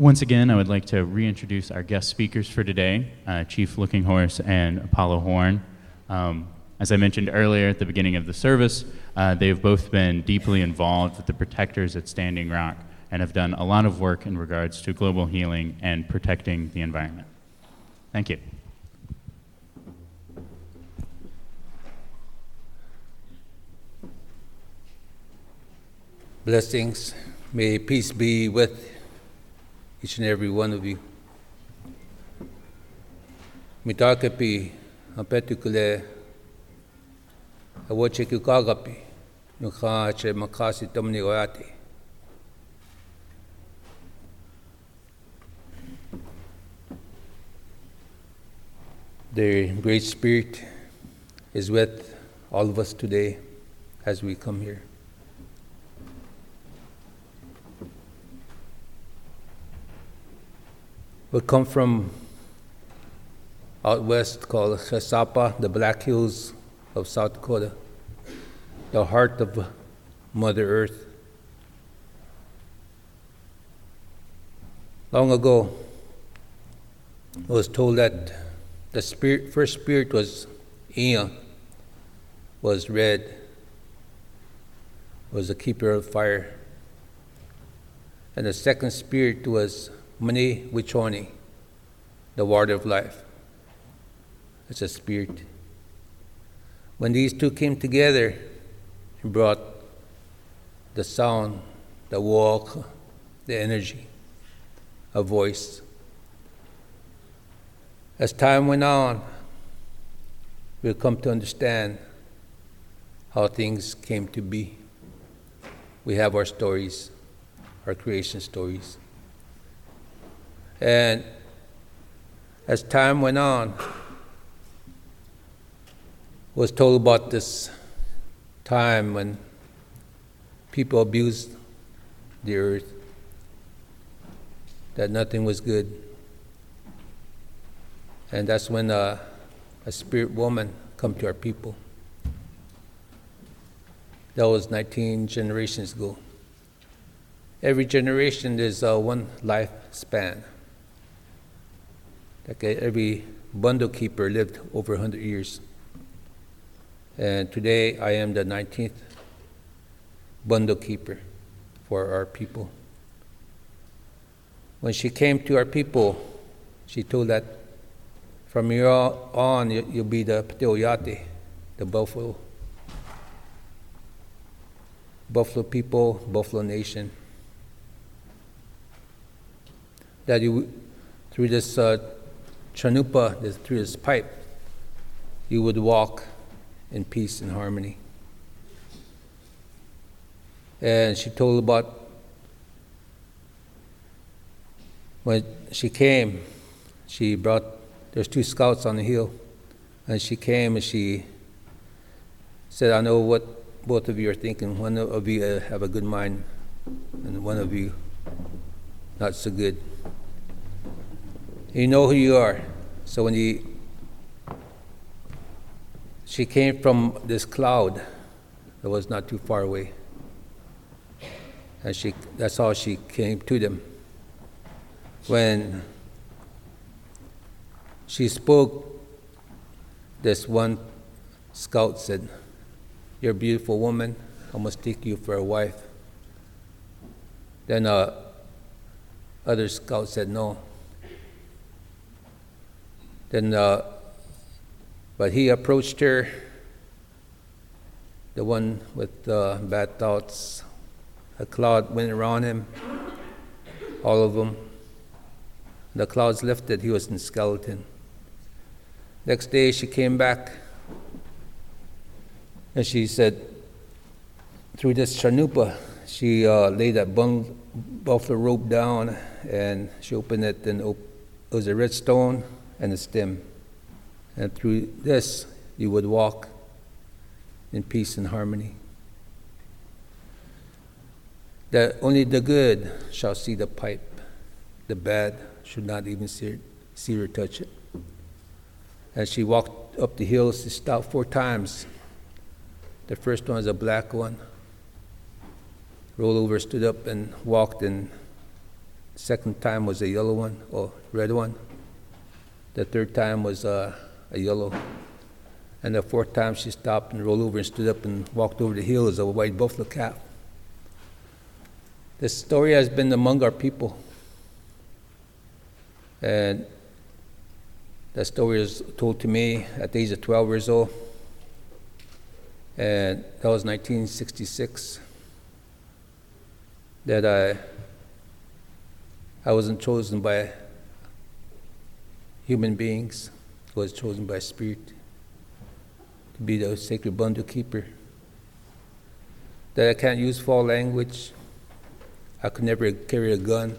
Once again, I would like to reintroduce our guest speakers for today, uh, Chief Looking Horse and Paula Horne. Um, as I mentioned earlier at the beginning of the service, uh, they have both been deeply involved with the protectors at Standing Rock and have done a lot of work in regards to global healing and protecting the environment. Thank you. Blessings. May peace be with each and every one of you. Mitakapi, apetukule, awoche kukagapi, nuka che makasi tamni oyati. The Great Spirit is with all of us today as we come here. We come from out west called Chesapa, the Black Hills of South Dakota, the heart of Mother Earth. Long ago, I was told that the spirit, first spirit was Ea, was red, was a keeper of fire. And the second spirit was Mani Wichoni, the water of life. It's a spirit. When these two came together, he brought the sound, the walk, the energy, a voice. As time went on, we'll come to understand how things came to be. We have our stories, our creation stories. And as time went on, was told about this time when people abused the earth, that nothing was good. And that's when uh, a spirit woman come to our people. That was 19 generations ago. Every generation is uh, one lifespan. Like every bundle keeper lived over 100 years. And today I am the 19th bundle keeper for our people. When she came to our people, she told that from here on you'll be the Pteoyati, the buffalo. Buffalo people, Buffalo nation. That you, through this uh, chanupa, through this pipe, you would walk in peace and harmony. And she told about when she came, she brought, there's two scouts on the hill, and she came and she said, I know what both of you are thinking. One of you have a good mind, and one of you not so good. You know who you are. So when you, she came from this cloud that was not too far away. And she, that's how she came to them. When she spoke, this one scout said, You're a beautiful woman. I must take you for a wife. Then uh, other scout said, No, then, uh, but he approached her, the one with uh, bad thoughts. A cloud went around him, all of them. The clouds lifted, he was in skeleton. Next day, she came back and she said, through this chanupa, she uh, laid that bung, buffalo rope down and she opened it, and op- it was a red stone and a stem. And through this, you would walk in peace and harmony. That only the good shall see the pipe, the bad should not even see, see or touch it. As she walked up the hill, she stopped four times. The first one was a black one. Rolled over, stood up, and walked and Second time was a yellow one, or red one. The third time was uh, a yellow. And the fourth time, she stopped and rolled over and stood up and walked over the hill as a white buffalo calf. This story has been among our people. And that story was told to me at the age of 12 years old. And that was 1966. That I, I wasn't chosen by human beings, was chosen by Spirit to be the sacred bundle keeper. That I can't use foul language. I could never carry a gun.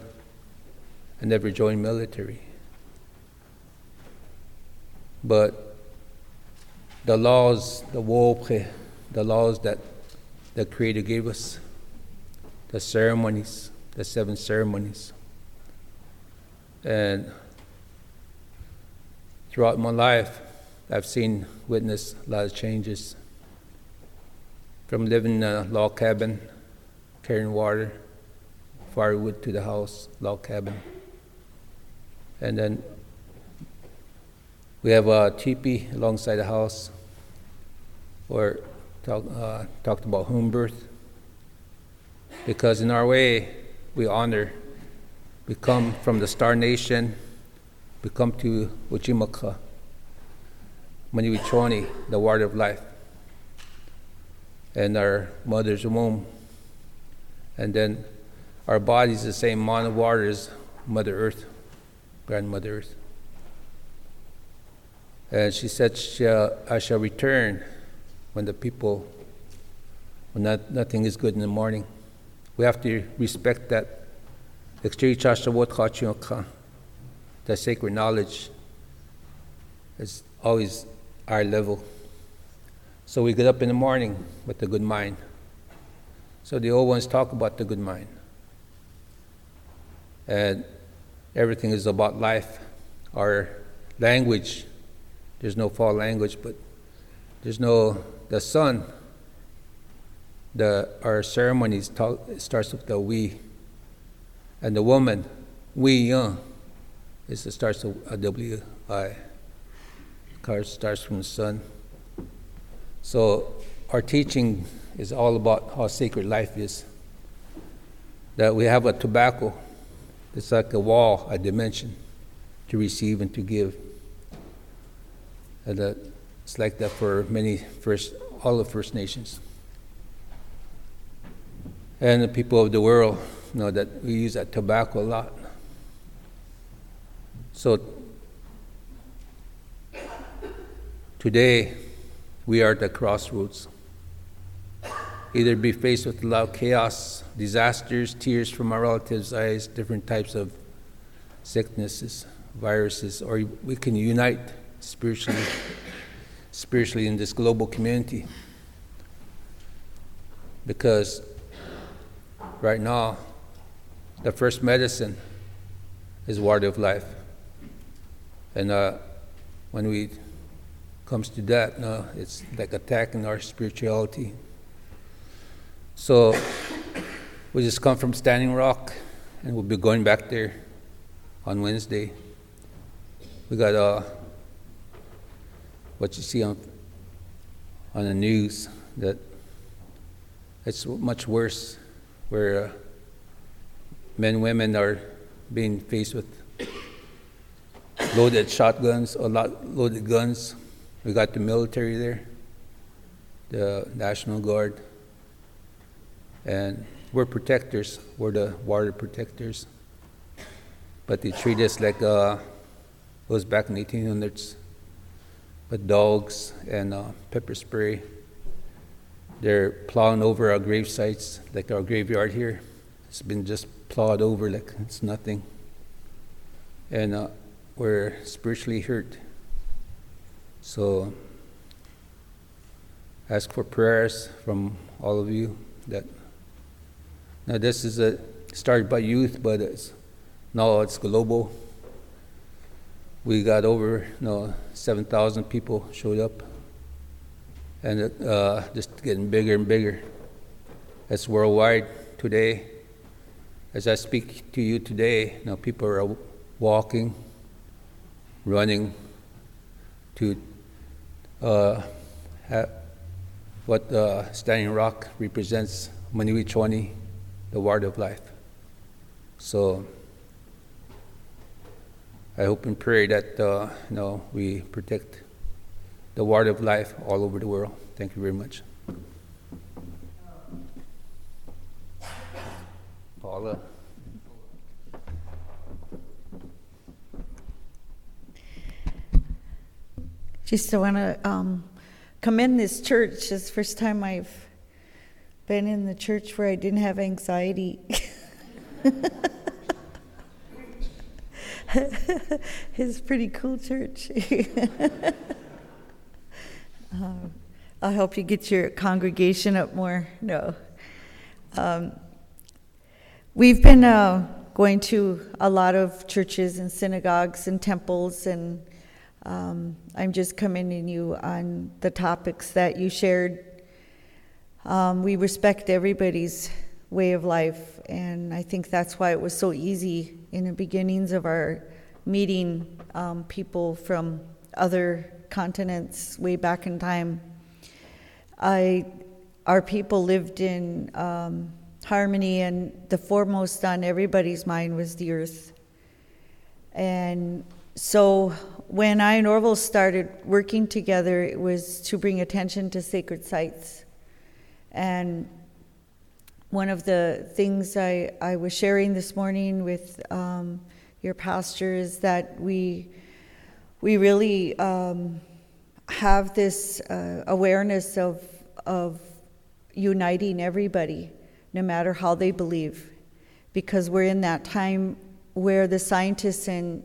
I never joined military. But the laws, the wopre, the laws that the Creator gave us, the ceremonies, the seven ceremonies. And throughout my life, I've seen, witnessed a lot of changes. From living in a log cabin, carrying water, firewood to the house, log cabin. And then we have a teepee alongside the house, or talk, uh, talked about home birth. Because in our way, we honor, we come from the Star Nation, we come to Ujimaka, Maniwichoni, the water of life, and our mother's womb. And then our body is the same amount of water as Mother Earth, Grandmother Earth. And she said, shall, uh, I shall return when the people, when not, nothing is good in the morning. We have to respect that. That sacred knowledge is always our level. So we get up in the morning with the good mind. So the old ones talk about the good mind. And everything is about life. Our language, there's no foul language, but there's no, the sun, the, our ceremonies talk, starts with the we. And the woman, we young, is it starts with uh, a W I. Card starts from the sun. So our teaching is all about how sacred life is. That we have a tobacco, it's like a wall, a dimension to receive and to give. And that it's like that for many first, all the First Nations. And the people of the world know that we use that tobacco a lot. So today, we are at the crossroads. Either be faced with of chaos, disasters, tears from our relatives' eyes, different types of sicknesses, viruses, or we can unite spiritually, spiritually in this global community. Because right now, the first medicine is water of life. And uh, when we comes to that, no, it's like attacking our spirituality. So we just come from Standing Rock, and we'll be going back there on Wednesday. We got uh, what you see on on the news that it's much worse, where uh, men women are being faced with loaded shotguns or lot, loaded guns. We got the military there, the National Guard, and we're protectors. We're the water protectors. But they treat us like uh, it was back in the 1800s, with dogs and uh, pepper spray. They're plowing over our grave sites, like our graveyard here. It's been just plowed over like it's nothing. And uh, we're spiritually hurt. So ask for prayers from all of you that now this is a started by youth, but it's now it's global. We got over you know, 7,000 people showed up, and uh, just getting bigger and bigger. It's worldwide today. as I speak to you today, you people are walking, running to uh, ha- what uh, Standing Rock represents, Maniwichoni, the word of life. So I hope and pray that uh, you know, we protect the word of life all over the world. Thank you very much. Paula. Just want to um, commend this church. It's the first time I've been in the church where I didn't have anxiety. it's a pretty cool church. um, I'll help you get your congregation up more. No. Um, we've been uh, going to a lot of churches and synagogues and temples and um, I'm just commending you on the topics that you shared. Um, we respect everybody's way of life, and I think that's why it was so easy in the beginnings of our meeting um, people from other continents way back in time. I, our people lived in um, harmony, and the foremost on everybody's mind was the earth. And so when I and Arvol started working together, it was to bring attention to sacred sites. And one of the things I, I was sharing this morning with um, your pastor is that we, we really um, have this uh, awareness of, of uniting everybody, no matter how they believe, because we're in that time where the scientists and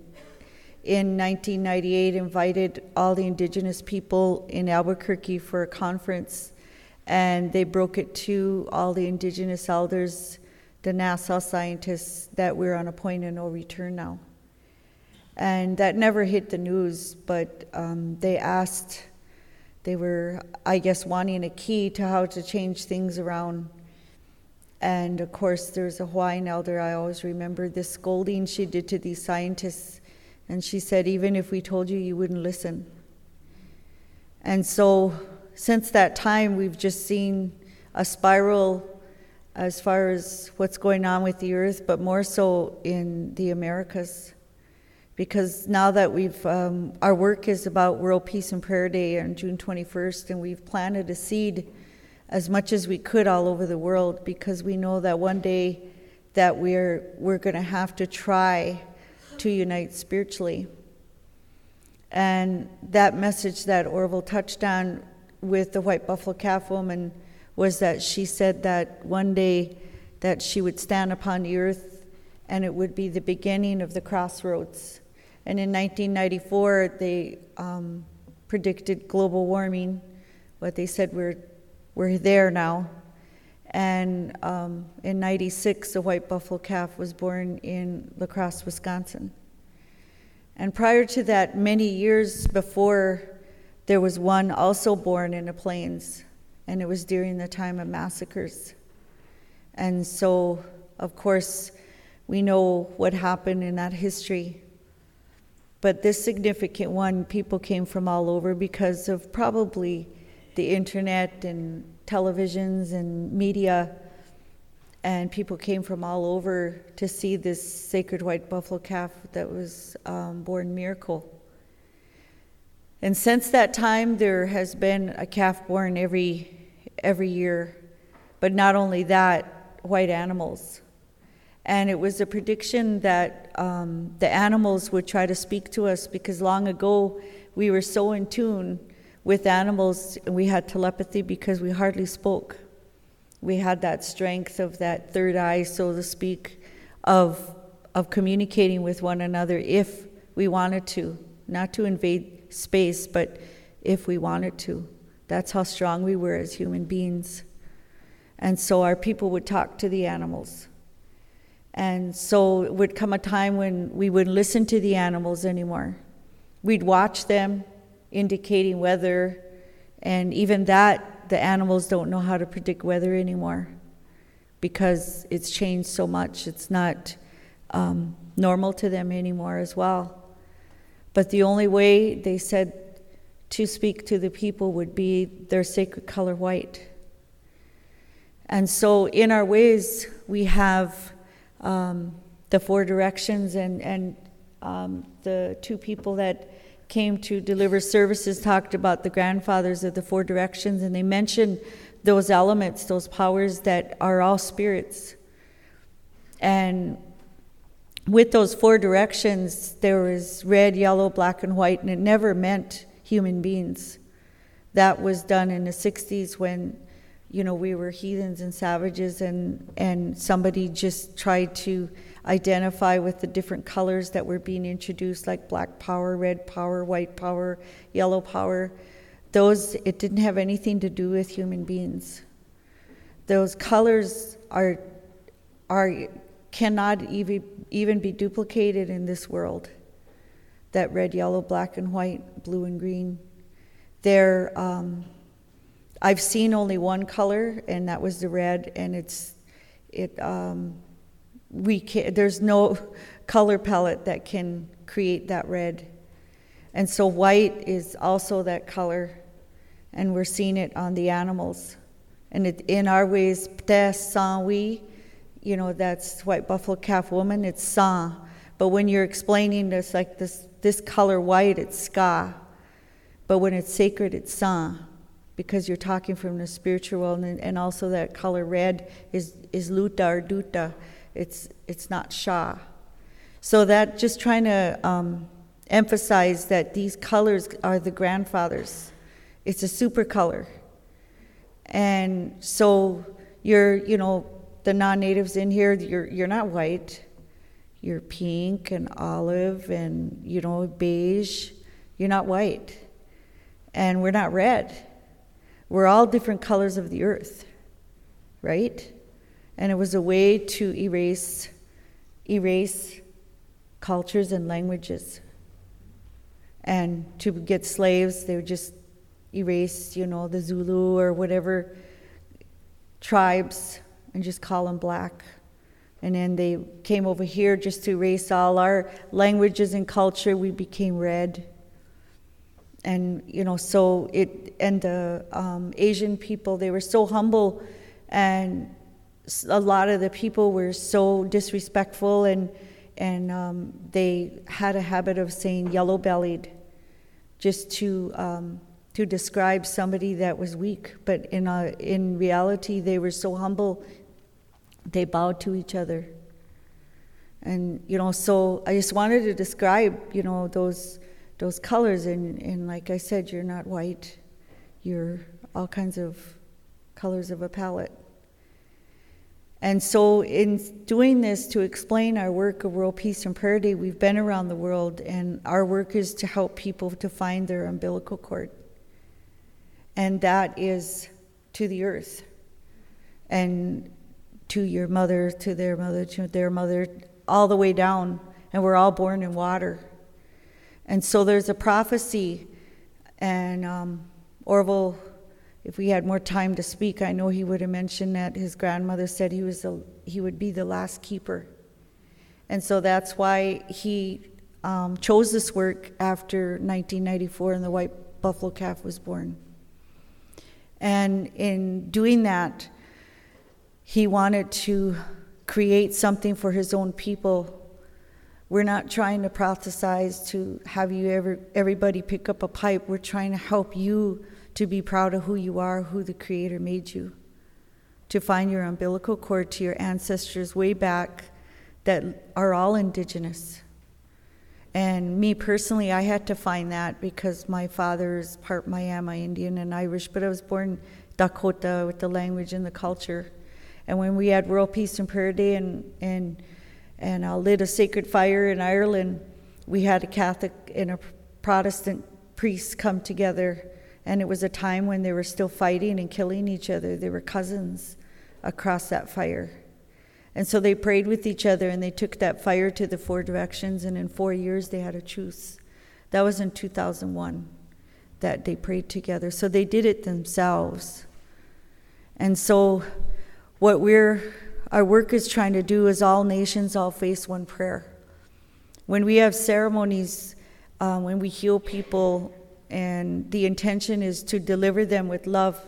in 1998 invited all the indigenous people in Albuquerque for a conference, and they broke it to all the indigenous elders, the NASA scientists, that we're on a point of no return now. And that never hit the news, but um, they asked, they were, I guess, wanting a key to how to change things around. And of course, there's a Hawaiian elder, I always remember this scolding she did to these scientists and she said, Even if we told you, you wouldn't listen. And so, since that time, we've just seen a spiral as far as what's going on with the earth, but more so in the Americas. Because now that we've, um, our work is about World Peace and Prayer Day on June 21st, and we've planted a seed as much as we could all over the world because we know that one day that we're, we're going to have to try to unite spiritually. And that message that Arvol touched on with the white buffalo calf woman was that she said that one day that she would stand upon the earth and it would be the beginning of the crossroads. And in 1994, they um, predicted global warming. What they said we're we're there now. And um, in 96, a white buffalo calf was born in La Crosse, Wisconsin. And prior to that, many years before, there was one also born in the plains, and it was during the time of massacres. And so, of course, we know what happened in that history. But this significant one, people came from all over because of probably the internet and televisions and media, and people came from all over to see this sacred white buffalo calf that was um, born miracle. And since that time, there has been a calf born every every year, but not only that, white animals. And it was a prediction that um, the animals would try to speak to us because long ago we were so in tune with animals, we had telepathy because we hardly spoke. We had that strength of that third eye, so to speak, of, of communicating with one another if we wanted to, not to invade space, but if we wanted to. That's how strong we were as human beings. And so our people would talk to the animals. And so it would come a time when we wouldn't listen to the animals anymore. We'd watch them, indicating weather, and even that, the animals don't know how to predict weather anymore. because it's changed so much. It's not um, normal to them anymore as well. But the only way they said to speak to the people would be their sacred color white. And so, in our ways, we have um, the four directions, and, and um, the two people that came to deliver services talked about the grandfathers of the four directions, and they mentioned those elements, those powers that are all spirits. And with those four directions, there was red, yellow, black, and white, and it never meant human beings. That was done in the 60s when, you know, we were heathens and savages, and, and somebody just tried to identify with the different colors that were being introduced, like black power, red power, white power, yellow power. Those, it didn't have anything to do with human beings. Those colors are, are, cannot even, even be duplicated in this world. That red, yellow, black, and white, blue, and green. They're, um, I've seen only one color, and that was the red, and it's, it, um, we can, there's no color palette that can create that red. And so white is also that color, and we're seeing it on the animals. And it, in our ways, Pte San Win, you know, that's white buffalo calf woman, it's sans. But when you're explaining this, like this, this color white, it's ska. But when it's sacred, it's sans, because you're talking from the spiritual and, and also that color red is, is luta or duta. It's, it's not sha. So that just trying to um, emphasize that these colors are the grandfathers. It's a super color. And so you're, you know, the non-natives in here, you're, you're not white. You're pink and olive and, you know, beige. You're not white. And we're not red. We're all different colors of the earth, right? And it was a way to erase, erase cultures and languages. And to get slaves, they would just erase, you know, the Zulu or whatever tribes and just call them black. And then they came over here just to erase all our languages and culture. We became red. And, you know, so it, and the um, Asian people, they were so humble, and a lot of the people were so disrespectful, and, and um, they had a habit of saying yellow bellied just to um, to describe somebody that was weak, but in, a, in reality, they were so humble, they bowed to each other. And, you know, so I just wanted to describe, you know, those, those colors. And, and like I said, you're not white, you're all kinds of colors of a palette. And so, in doing this to explain our work of World Peace and Day, we've been around the world, and our work is to help people to find their umbilical cord and that is to the earth and to your mother, to their mother, to their mother, all the way down. And we're all born in water. And so there's a prophecy, and um, Arvol, if we had more time to speak, I know he would have mentioned that his grandmother said he was the, he would be the last keeper, and so that's why he um, chose this work after 1994 and the white buffalo calf was born. And in doing that, he wanted to create something for his own people. We're not trying to prophesize to have you ever everybody pick up a pipe. We're trying to help you to be proud of who you are, who the Creator made you, to find your umbilical cord to your ancestors way back that are all indigenous. And me personally, I had to find that because my father is part Miami Indian and Irish, but I was born Dakota with the language and the culture. And when we had World Peace and Prayer Day and, and, and uh, lit a sacred fire in Ireland, we had a Catholic and a Protestant priest come together. And it was a time when they were still fighting and killing each other. They were cousins across that fire. And so they prayed with each other and they took that fire to the four directions, and in four years they had a truce. That was in 2001 that they prayed together. So they did it themselves. And so what we're our work is trying to do is all nations all face one prayer. When we have ceremonies, um, when we heal people, and the intention is to deliver them with love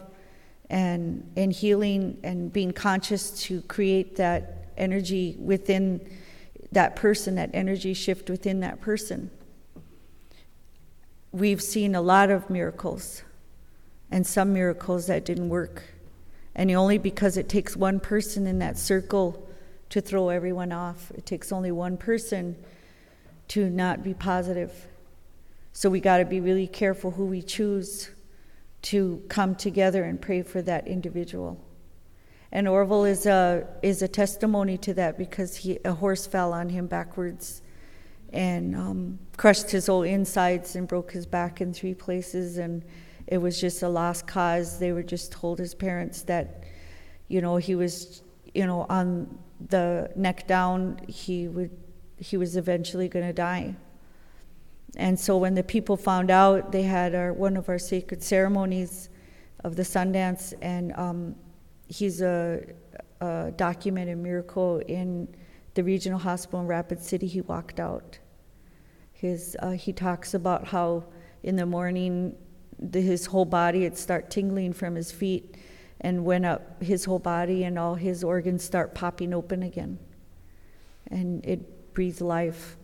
and, and healing and being conscious to create that energy within that person, that energy shift within that person. We've seen a lot of miracles and some miracles that didn't work. And only because it takes one person in that circle to throw everyone off. It takes only one person to not be positive. So we got to be really careful who we choose to come together and pray for that individual. And Arvol is a is a testimony to that because he a horse fell on him backwards, and um, crushed his whole insides and broke his back in three places, and it was just a lost cause. They were just told his parents that, you know, he was, you know, on the neck down. He would he was eventually going to die. And so when the people found out, they had our, one of our sacred ceremonies of the Sundance, and um, he's a, a, documented miracle in the regional hospital in Rapid City. He walked out. His, uh, he talks about how in the morning the, his whole body would start tingling from his feet and went up his whole body and all his organs start popping open again. And it breathed life.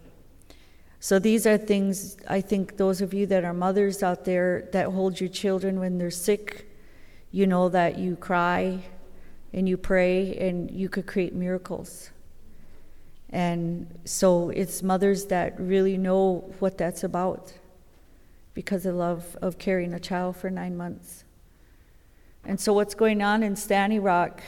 So these are things I think those of you that are mothers out there that hold your children when they're sick, you know that you cry and you pray and you could create miracles. And so it's mothers that really know what that's about because of love of carrying a child for nine months. And so what's going on in Standing Rock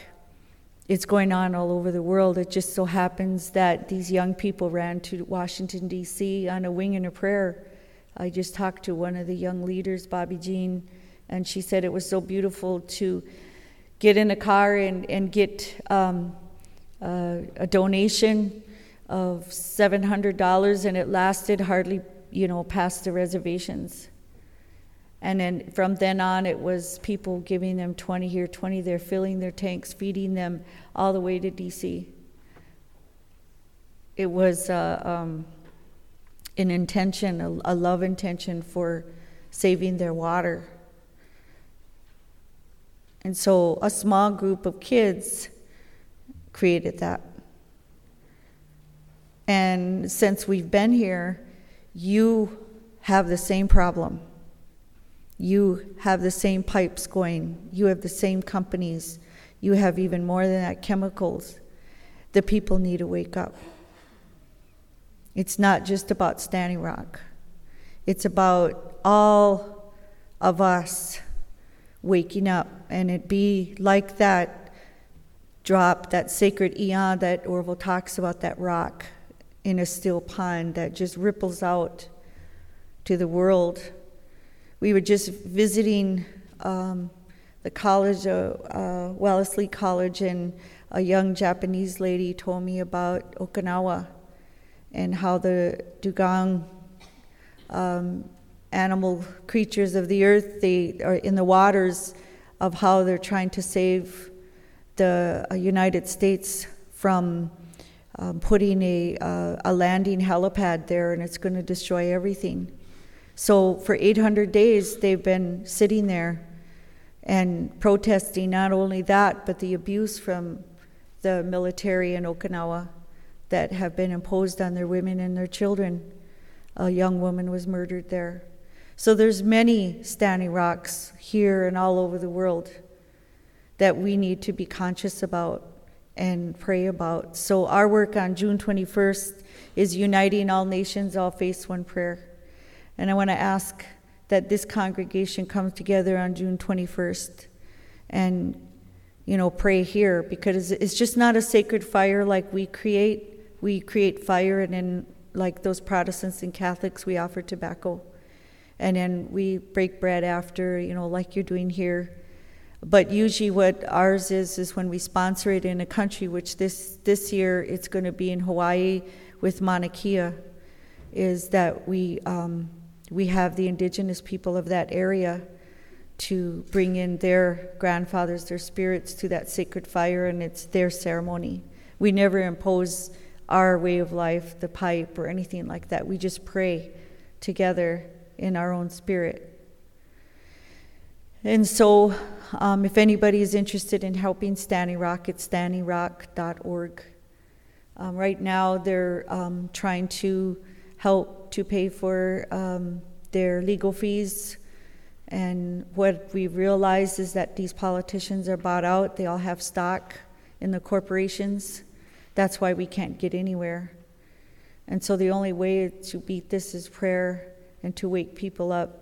it's going on all over the world. It just so happens that these young people ran to Washington, D.C. on a wing and a prayer. I just talked to one of the young leaders, Bobby Jean, and she said it was so beautiful to get in a car and, and get um, uh, a donation of $700, and it lasted hardly, you know, past the reservations. And then from then on, it was people giving them 20 here, 20 there, filling their tanks, feeding them all the way to DC. It was uh, um, an intention, a, a love intention for saving their water. And so a small group of kids created that. And since we've been here, you have the same problem. You have the same pipes going, you have the same companies, you have even more than that chemicals. The people need to wake up. It's not just about Standing Rock, it's about all of us waking up and it be like that drop, that sacred eon that Arvol talks about, that rock in a still pond that just ripples out to the world we were just visiting um, the college, uh, uh, Wellesley College, and a young Japanese lady told me about Okinawa and how the dugong um, animal creatures of the earth, they are in the waters of how they're trying to save the uh, United States from um, putting a, uh, a landing helipad there, and it's going to destroy everything. So for 800 days, they've been sitting there and protesting not only that, but the abuse from the military in Okinawa that have been imposed on their women and their children. A young woman was murdered there. So there's many standing rocks here and all over the world that we need to be conscious about and pray about. So our work on June 21st is uniting all nations, all face one prayer. And I want to ask that this congregation comes together on June 21st and, you know, pray here because it's just not a sacred fire like we create. We create fire, and then, like those Protestants and Catholics, we offer tobacco. And then we break bread after, you know, like you're doing here. But usually, what ours is is when we sponsor it in a country, which this this year it's going to be in Hawaii with Mauna Kea, is that we um, we have the indigenous people of that area to bring in their grandfathers, their spirits to that sacred fire, and it's their ceremony. We never impose our way of life, the pipe, or anything like that. We just pray together in our own spirit. And so, um, if anybody is interested in helping Standing Rock, it's standingrock.org. Um, right now, they're um, trying to help to pay for um, their legal fees. And what we realize is that these politicians are bought out, they all have stock in the corporations. That's why we can't get anywhere. And so, the only way to beat this is prayer and to wake people up